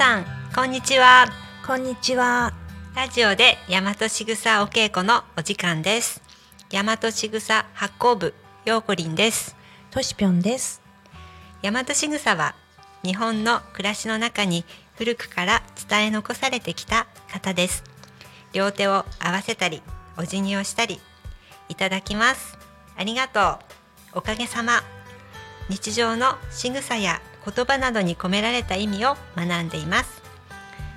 さんこんにちは。こんにちは。ラジオで大和しぐさお稽古のお時間です。大和しぐさ発行部ようこりんです。としぴょんです。大和しぐさは日本の暮らしの中に古くから伝え残されてきた方です。両手を合わせたりお辞儀をしたりいただきます。ありがとう。おかげさま。日常の仕草や言葉などに込められた意味を学んでいます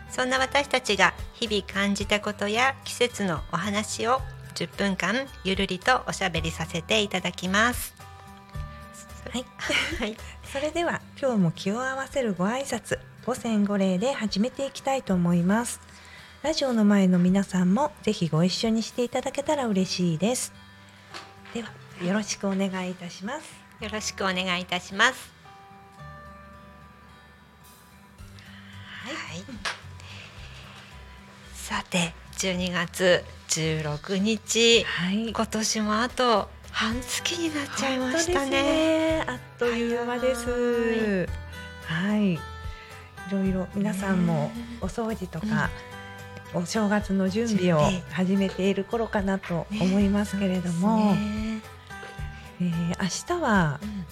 そんな私たちが日々感じたことや季節のお話を10分間ゆるりとおしゃべりさせていただきますはい。はいそれでは今日も気を合わせるご挨拶、五千五礼で始めていきたいと思います。ラジオの前の皆さんもぜひご一緒にしていただけたら嬉しいです。ではよろしくお願いいたします。よろしくお願いいたします。さて、12月16日、はい。今年もあと半月になっちゃいましたね。ね。あっという間です。はい。いろいろ皆さんもお掃除とか、お正月の準備を始めている頃かなと思いますけれども、ねえー明日はうん。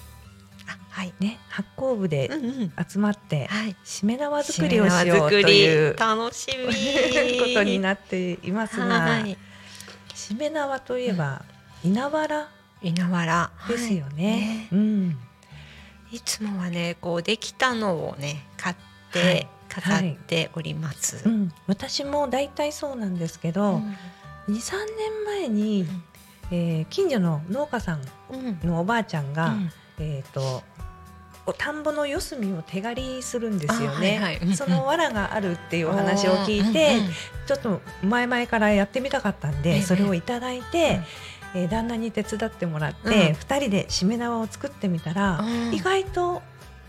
ね発行部でうんうん。集まってはい。しめ縄作りをしようという楽しみ。ことになっていますが、はい。しめ縄といえば稲わら？稲わら。ですよね。うん、いつもはね、こうできたのをね買っはい。て飾っております。うん、私も大体そうなんですけど、うん。二三年前に、えー近所の農家さんうん。のおばあちゃんが、うん。えっ、とお田んぼの四隅を手刈りするんですよね。あはいはい。うん。うんその藁があるっていうお話を聞いて、うんうんちょっと前々からやってみたかったんええ。でそれをいただいて、えー旦那に手伝ってもらって、うん。二人でしめ縄を作ってみたら、うん意外と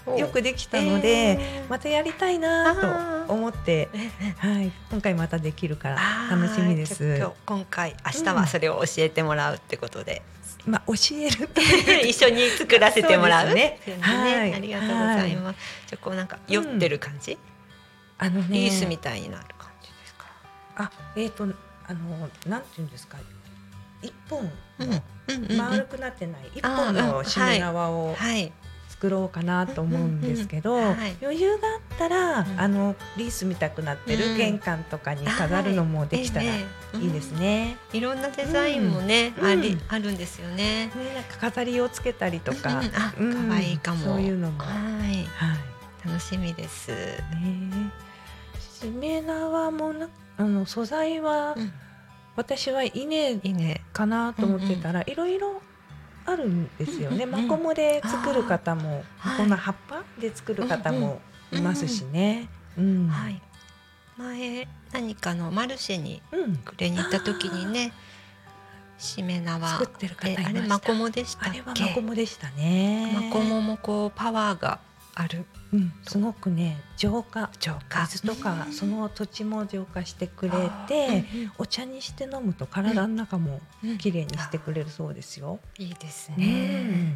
お。よくできたので、えー。またやりたいなと思って、ええはい、今回またできるから楽しみです。今回明日はそれを教えてもらうってことで、まあ教える。と 一緒に作らせてもらう。ねですよはい。ありがとうございます。じゃあこうなんか酔ってる感じ、あのね。リースみたいになる感じですか？あえっ、とあのなんていうんですか？一本丸くなってない。一あー本うんのしめ縄をはい。作ろうかなと思うんですけど、うんうんうん。はい。余裕があったら、うん。あのリース見たくなってうん。る玄関とかに飾るのもできたらい。ええいですね。いろんなデザインもね、うん。ありうん。あるんですよね。ねなんか飾りをつけたりとか、うん可愛いかも。そういうのも、ははい。い。楽しみです。ね。しめ縄もなあの素材は、うん。私は稲いいね。かなと思ってたら、いろいろあるんですよね。マコモで作る方も、こんな葉っぱで作る方もいますしね。うんはい。前何かのマルシェにうん。くれに行った時にね、しめ縄作ってる方あれマコモでしたっあれはマコけ？モでしたね。マコモもこうパワーがある。うん、すごくね浄化浄化。水とかその土地も浄化してくれうんてうん。お茶にして飲むと体の中もうん。きれいにしてくれるそうですよ。いいですうね。ん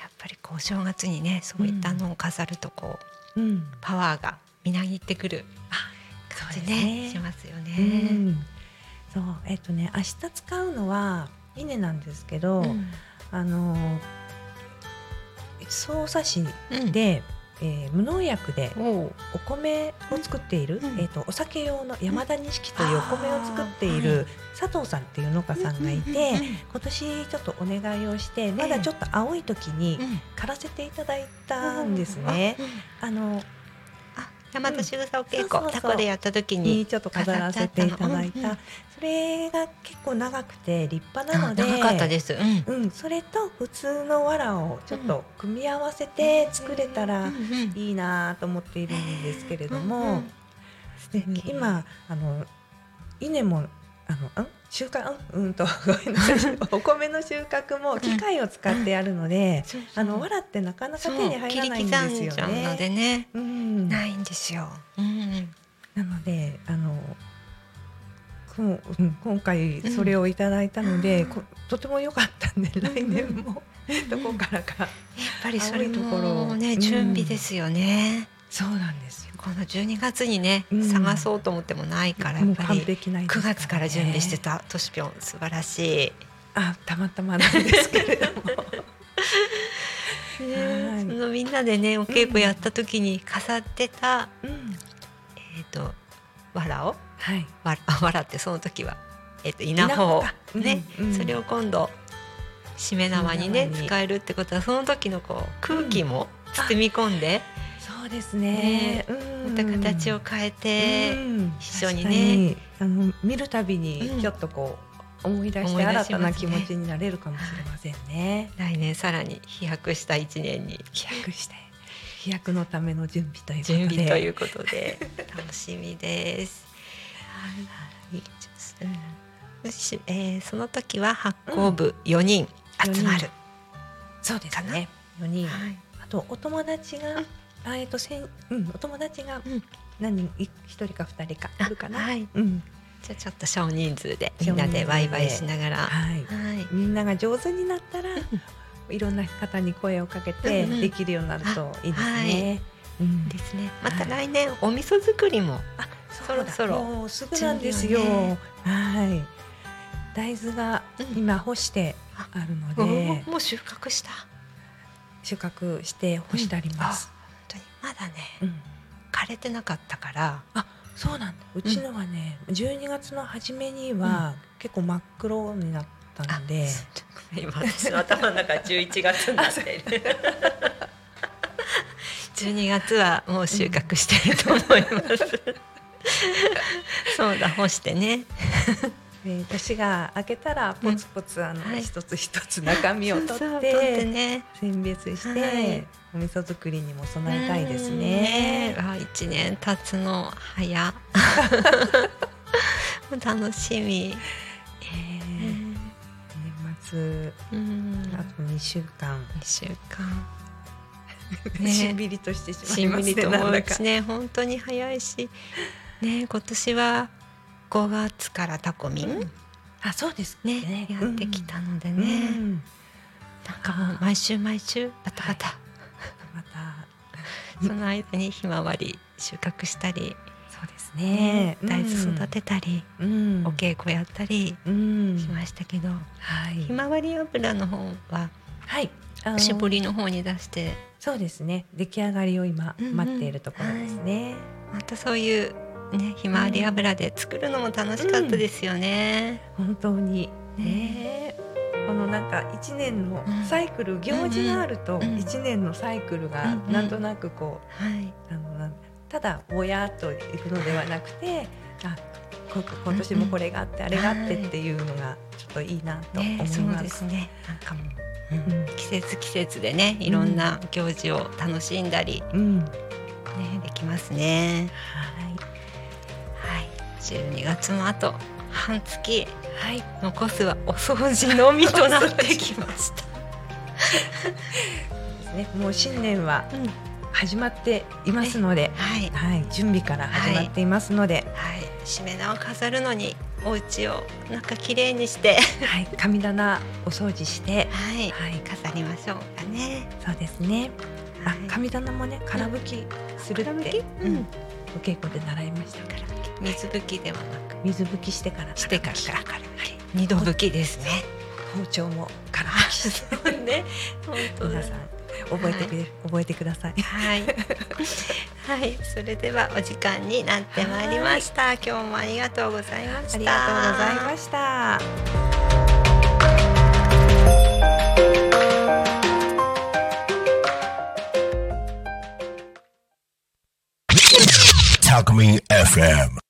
やっぱりこう正月にねそういったのを飾るとこううん。パワーがみなぎってくる感じそうですね。ねしますようね。ん。そうえっとね明日使うのは稲なんですけど、うん。あの匝瑳市うん。で、えー無農薬でお米を作っている、うん。えっとお酒用の山田錦というお米を作っている佐藤さんっていう農家さんがいて、今年ちょっとお願いをしてまだちょっと青い時にうん。刈らせていただいたんですね。うん。あの山田仕草お稽古タコでやった時ににちょっと飾らせていただいた、それが結構長くて立派なので長かったです。うん。うん、それと普通の藁をちょっと組み合わせて作れたらいいなと思っているんですけれども、で今あの稲もあのん？収穫うんうんとお米の収穫も機械を使ってやるので、そうそう。あの藁ってなかなか手に入らないんですよ。ね。でね、うん、ないんですよ。うん。なのであのこううん今回それをいただいたので、とても良かったんで来年も。どこからか。やっぱりそれところもねうん。準備ですよね。そうなんですよ。この12月にね、うん。探そうと思ってもないからやっぱり璧ないです9月から準備してねたトシピョン素晴らしい。あたまたまなんですけれども。ねはい。そのみんなでねお稽古やった時に飾ってた、うん。えっ、と藁を？はい。わ藁ってその時はえっ、と稲穂ね、うんうん。それを今度しめ縄にね使えるってことはその時のこう空気も包み込んで、そうですね。うん。また形を変えて、うん。一緒にね。あの見るたびうん。にちょっとこう思い出して新たな気持ちになれるかもしれませんね。来年さらに飛躍した一年に。飛躍して飛躍のための準備ということで。準備ということで。楽しみです。はい、うん。しえーその時は発行部4人集まる。そうですね。四人。はい。あとお友達が、うんあえっとせんうんお友達がうん何人い一人か二人かいるかな？はいうんじゃあちょっと少人数でみんなでワイワイしながら。ははい。い。みんなが上手になったら、いろんな方に声をかけてうんうんできるようになるといいですね。うんですね。また来年お味噌作りも。あそろそろもうすぐなんですよ。準備をはい。大豆がうん今干してあるのおで、ーもう収穫した？本収穫して干してあります。まだねうん。枯れてなかったから。あ、そうなんだ。うちのはね、12月の初めには結構真っ黒になったので、今私の頭の中11月になっている 12月はもう収穫してると思います、そうだ干してねで年が明けたらポツポツあのはい。一つ一つ中身を 取ってね。選別して、はい。お味噌作りにも備えたいですね。うん。あ一年経つの早。楽しみ、えー年末うん。あと2週間、2週間。ね。しんびりとしてしましいますね。んみりとね本当に早いし。ね今年は5月からタコミン、あ、そうですね。やってきたのでうん。ね、うん。なんかもう毎週毎週バタバタ、また その間にひまわり収穫したり、そうですね。大豆育てたり、うん、お稽古やったりうん、しましたけど、はい。ひまわり油の方ははい。絞りの方に出して。そうですね。出来上がりを今うんうん。待っているところですね。またそういうねひまわり油で作るのも楽しかったですよね。本当にねね。このなんか一年のうんサイクル、行事があるとうん一年のサイクルがうんうんなんとなくこはい、うあのただぼやっといくのではなくて、あこ今年もこれがあってあれがあってっていうのがちょっといいなと思いねそうま。ですすね。なんかもう、うん季節季節でねいろんな行事を楽しんだり、うん。ねできますね。はい。はい、12月もあと半月はい。残すはお掃除のみとなってきました。ね。もう新年はうん、始まっていますので、はい、はい、準備から始まっていますので、はい、しめ縄を飾るのにお家をなんか綺麗にして、はい、神棚お掃除して、はい、はい、飾りましょうかね。そうですね。あはい、神棚もね、空拭きするって、うんお稽古で習いました。から水拭きではなく水拭きしてからしてから空拭きから二度拭きですね。包丁も空拭きして、ね、本当だ皆さん覚えてくれ、覚えてください。はい。はい、それではお時間になってまいりました。今日もありがとうございました。ありがとうございました。you Talk Me FM.